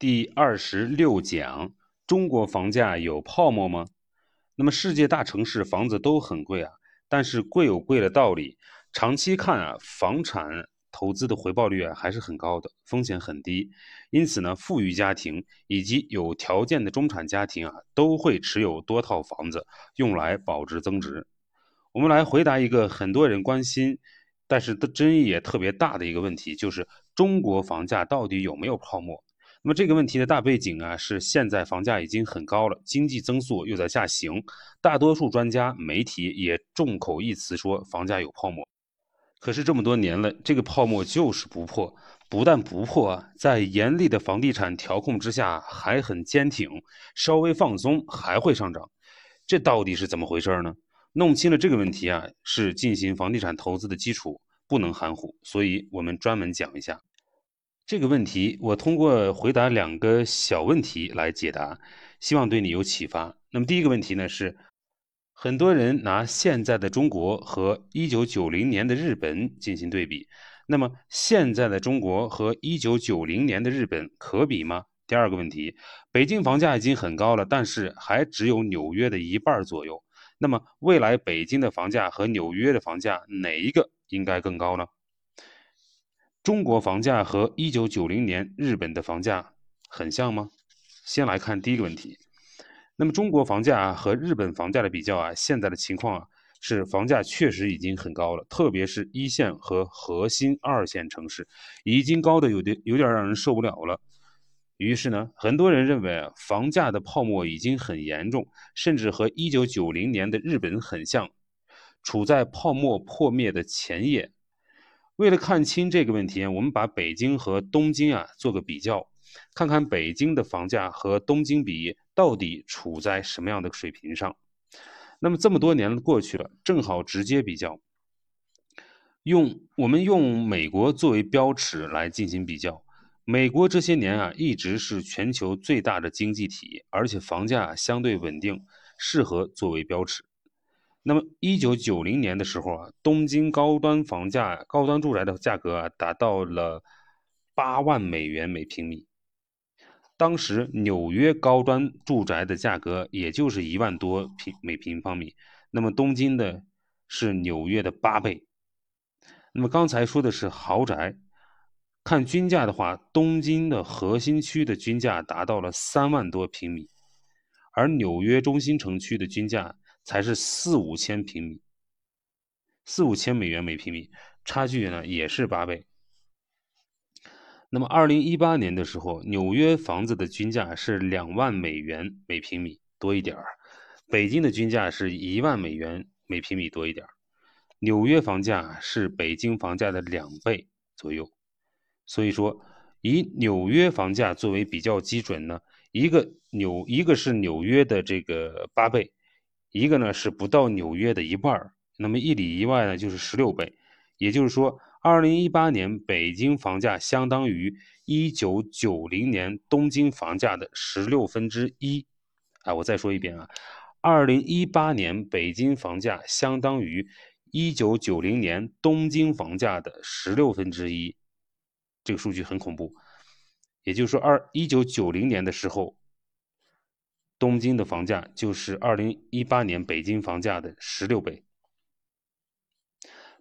第二十六讲：中国房价有泡沫吗？那么世界大城市房子都很贵啊，但是贵有贵的道理。长期看啊，房产投资的回报率啊还是很高的，风险很低。因此呢，富裕家庭以及有条件的中产家庭啊，都会持有多套房子，用来保值增值。我们来回答一个很多人关心，但是的争议也特别大的一个问题，就是中国房价到底有没有泡沫？那么这个问题的大背景啊，是现在房价已经很高了，经济增速又在下行，大多数专家、媒体也众口一词说房价有泡沫。可是这么多年了，这个泡沫就是不破，不但不破啊，在严厉的房地产调控之下还很坚挺，稍微放松还会上涨，这到底是怎么回事呢？弄清了这个问题啊，是进行房地产投资的基础，不能含糊，所以我们专门讲一下。这个问题，我通过回答两个小问题来解答，希望对你有启发。那么第一个问题呢是，很多人拿现在的中国和一九九零年的日本进行对比，那么现在的中国和一九九零年的日本可比吗？第二个问题，北京房价已经很高了，但是还只有纽约的一半左右，那么未来北京的房价和纽约的房价哪一个应该更高呢？中国房价和一九九零年日本的房价很像吗？先来看第一个问题。那么中国房价和日本房价的比较啊，现在的情况啊是房价确实已经很高了，特别是一线和核心二线城市，已经高的有点有点让人受不了了。于是呢，很多人认为啊，房价的泡沫已经很严重，甚至和一九九零年的日本很像，处在泡沫破灭的前夜。为了看清这个问题，我们把北京和东京啊做个比较，看看北京的房价和东京比到底处在什么样的水平上。那么这么多年过去了，正好直接比较。用我们用美国作为标尺来进行比较，美国这些年啊一直是全球最大的经济体，而且房价相对稳定，适合作为标尺。那么，一九九零年的时候啊，东京高端房价、高端住宅的价格啊，达到了八万美元每平米。当时纽约高端住宅的价格也就是一万多平每平方米。那么东京的是纽约的八倍。那么刚才说的是豪宅，看均价的话，东京的核心区的均价达到了三万多平米，而纽约中心城区的均价。才是四五千平米，四五千美元每平米，差距呢也是八倍。那么，二零一八年的时候，纽约房子的均价是两万美元每平米多一点儿，北京的均价是一万美元每平米多一点儿，纽约房价是北京房价的两倍左右。所以说，以纽约房价作为比较基准呢，一个纽一个是纽约的这个八倍。一个呢是不到纽约的一半那么一里以外呢就是十六倍，也就是说，二零一八年北京房价相当于一九九零年东京房价的十六分之一。啊，我再说一遍啊，二零一八年北京房价相当于一九九零年东京房价的十六分之一，这个数据很恐怖。也就是说，二一九九零年的时候。东京的房价就是二零一八年北京房价的十六倍。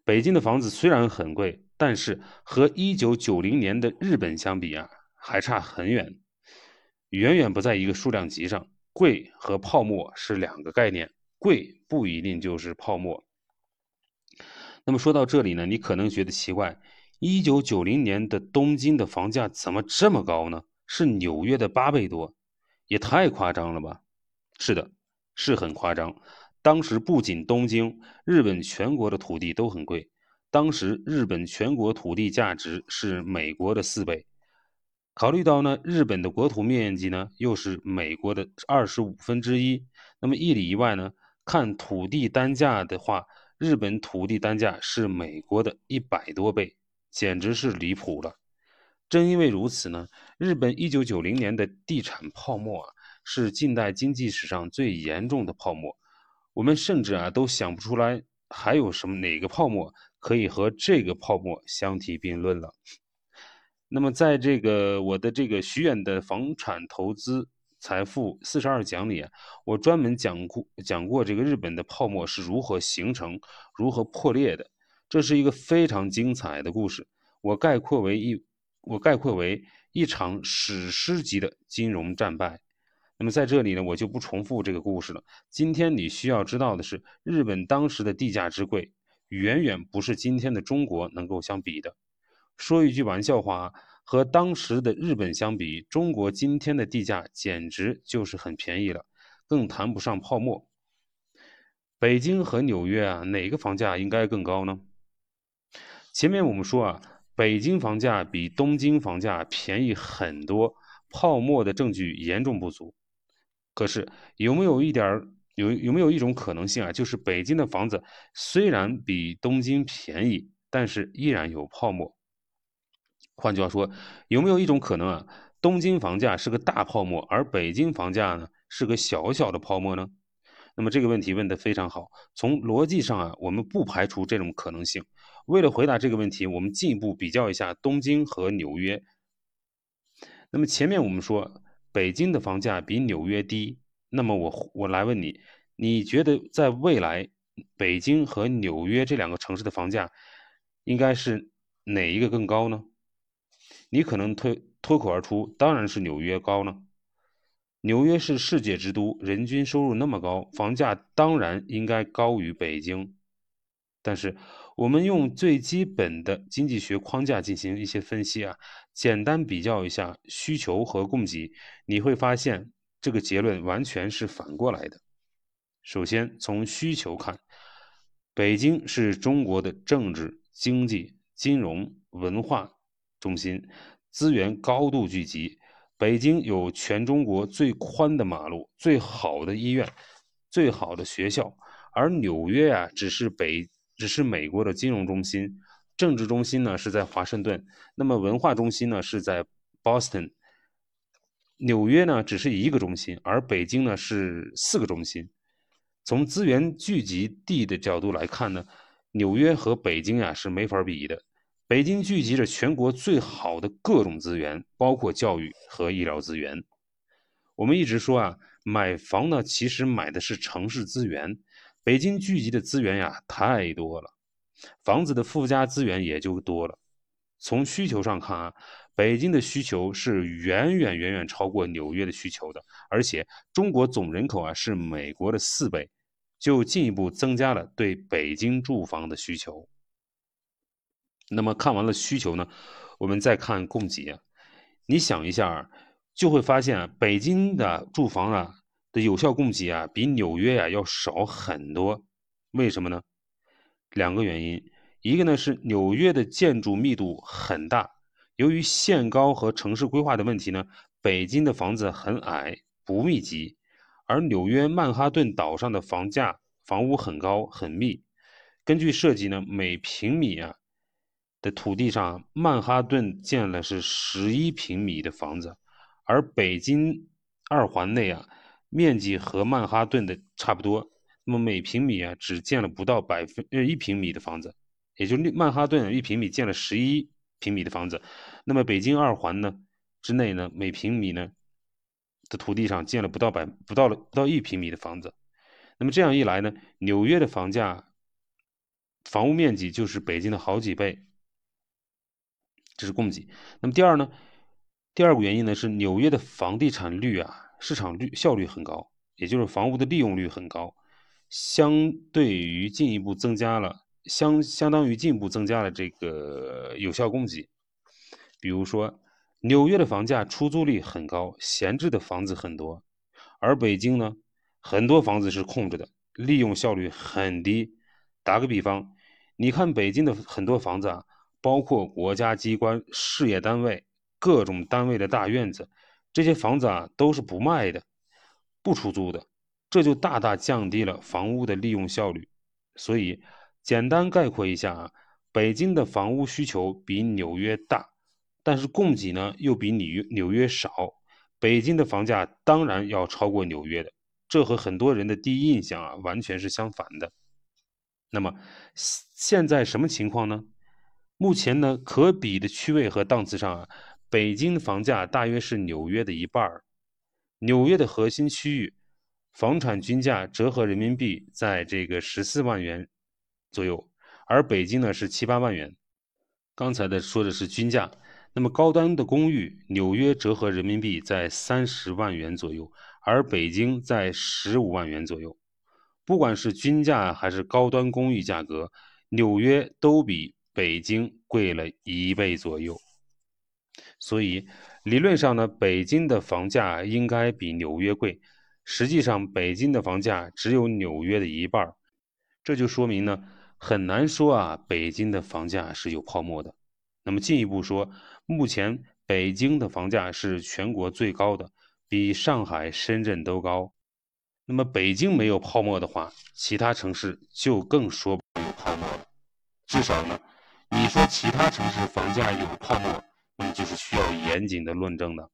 北京的房子虽然很贵，但是和一九九零年的日本相比啊，还差很远，远远不在一个数量级上。贵和泡沫是两个概念，贵不一定就是泡沫。那么说到这里呢，你可能觉得奇怪，一九九零年的东京的房价怎么这么高呢？是纽约的八倍多。也太夸张了吧！是的，是很夸张。当时不仅东京，日本全国的土地都很贵。当时日本全国土地价值是美国的四倍。考虑到呢，日本的国土面积呢又是美国的二十五分之一。那么一里以外呢，看土地单价的话，日本土地单价是美国的一百多倍，简直是离谱了。正因为如此呢，日本一九九零年的地产泡沫啊，是近代经济史上最严重的泡沫。我们甚至啊都想不出来还有什么哪个泡沫可以和这个泡沫相提并论了。那么在这个我的这个徐远的房产投资财富四十二讲里啊，我专门讲过讲过这个日本的泡沫是如何形成、如何破裂的，这是一个非常精彩的故事。我概括为一，我概括为一场史诗级的金融战败。那么在这里呢，我就不重复这个故事了。今天你需要知道的是，日本当时的地价之贵，远远不是今天的中国能够相比的。说一句玩笑话，和当时的日本相比，中国今天的地价简直就是很便宜了，更谈不上泡沫。北京和纽约啊，哪个房价应该更高呢？前面我们说啊，北京房价比东京房价便宜很多，泡沫的证据严重不足。可是有没有一点有有没有一种可能性啊？就是北京的房子虽然比东京便宜，但是依然有泡沫。换句话说，有没有一种可能啊？东京房价是个大泡沫，而北京房价呢是个小小的泡沫呢？那么这个问题问得非常好。从逻辑上啊，我们不排除这种可能性。为了回答这个问题，我们进一步比较一下东京和纽约。那么前面我们说。北京的房价比纽约低，那么我我来问你，你觉得在未来，北京和纽约这两个城市的房价，应该是哪一个更高呢？你可能脱脱口而出，当然是纽约高呢。纽约是世界之都，人均收入那么高，房价当然应该高于北京。但是，我们用最基本的经济学框架进行一些分析啊，简单比较一下需求和供给，你会发现这个结论完全是反过来的。首先从需求看，北京是中国的政治、经济、金融、文化中心，资源高度聚集。北京有全中国最宽的马路、最好的医院、最好的学校，而纽约啊，只是北。只是美国的金融中心，政治中心呢是在华盛顿，那么文化中心呢是在 Boston，纽约呢只是一个中心，而北京呢是四个中心。从资源聚集地的角度来看呢，纽约和北京呀是没法比的。北京聚集着全国最好的各种资源，包括教育和医疗资源。我们一直说啊，买房呢其实买的是城市资源。北京聚集的资源呀太多了，房子的附加资源也就多了。从需求上看啊，北京的需求是远远远远超过纽约的需求的，而且中国总人口啊是美国的四倍，就进一步增加了对北京住房的需求。那么看完了需求呢，我们再看供给啊，你想一下，就会发现啊，北京的住房啊。的有效供给啊，比纽约呀要少很多，为什么呢？两个原因，一个呢是纽约的建筑密度很大，由于限高和城市规划的问题呢，北京的房子很矮不密集，而纽约曼哈顿岛上的房价房屋很高很密。根据设计呢，每平米啊的土地上，曼哈顿建了是十一平米的房子，而北京二环内啊。面积和曼哈顿的差不多，那么每平米啊只建了不到百分呃一平米的房子，也就曼哈顿一平米建了十一平米的房子，那么北京二环呢之内呢每平米呢的土地上建了不到百不到了不到一平米的房子，那么这样一来呢，纽约的房价房屋面积就是北京的好几倍，这是供给。那么第二呢，第二个原因呢是纽约的房地产率啊。市场率效率很高，也就是房屋的利用率很高，相对于进一步增加了相相当于进一步增加了这个有效供给。比如说，纽约的房价出租率很高，闲置的房子很多，而北京呢，很多房子是空着的，利用效率很低。打个比方，你看北京的很多房子啊，包括国家机关、事业单位、各种单位的大院子。这些房子啊都是不卖的，不出租的，这就大大降低了房屋的利用效率。所以，简单概括一下啊，北京的房屋需求比纽约大，但是供给呢又比纽纽约少。北京的房价当然要超过纽约的，这和很多人的第一印象啊完全是相反的。那么现在什么情况呢？目前呢，可比的区位和档次上啊，北京的房价大约是纽约的一半儿。纽约的核心区域房产均价折合人民币在这个十四万元左右，而北京呢是七八万元。刚才的说的是均价，那么高端的公寓，纽约折合人民币在三十万元左右，而北京在十五万元左右。不管是均价还是高端公寓价格，纽约都比。北京贵了一倍左右，所以理论上呢，北京的房价应该比纽约贵。实际上，北京的房价只有纽约的一半儿，这就说明呢，很难说啊，北京的房价是有泡沫的。那么进一步说，目前北京的房价是全国最高的，比上海、深圳都高。那么北京没有泡沫的话，其他城市就更说不有泡沫了。至少呢。你说其他城市房价有泡沫，那就是需要严谨的论证的。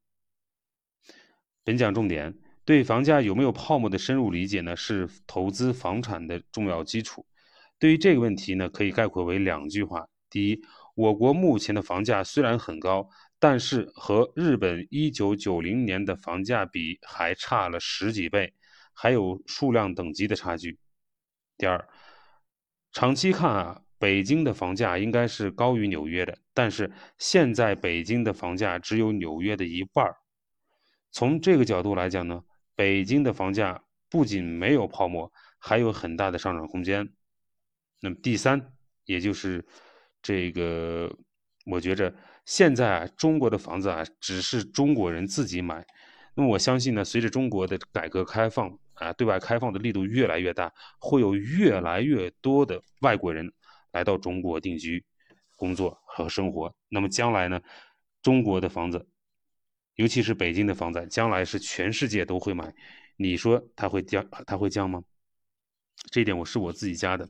本讲重点，对房价有没有泡沫的深入理解呢，是投资房产的重要基础。对于这个问题呢，可以概括为两句话：第一，我国目前的房价虽然很高，但是和日本一九九零年的房价比还差了十几倍，还有数量等级的差距。第二，长期看啊。北京的房价应该是高于纽约的，但是现在北京的房价只有纽约的一半儿。从这个角度来讲呢，北京的房价不仅没有泡沫，还有很大的上涨空间。那么第三，也就是这个，我觉着现在啊，中国的房子啊，只是中国人自己买。那么我相信呢，随着中国的改革开放啊，对外开放的力度越来越大，会有越来越多的外国人。来到中国定居、工作和生活，那么将来呢？中国的房子，尤其是北京的房子，将来是全世界都会买。你说它会降？它会降吗？这一点我是我自己加的。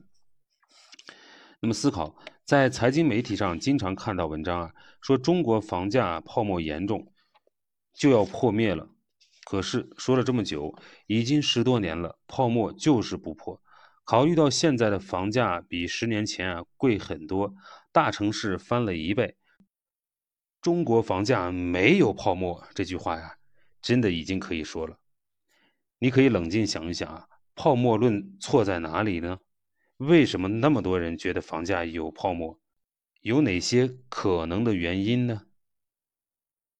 那么思考，在财经媒体上经常看到文章啊，说中国房价泡沫严重，就要破灭了。可是说了这么久，已经十多年了，泡沫就是不破。考虑到现在的房价比十年前啊贵很多，大城市翻了一倍，中国房价没有泡沫这句话呀，真的已经可以说了。你可以冷静想一想啊，泡沫论错在哪里呢？为什么那么多人觉得房价有泡沫？有哪些可能的原因呢？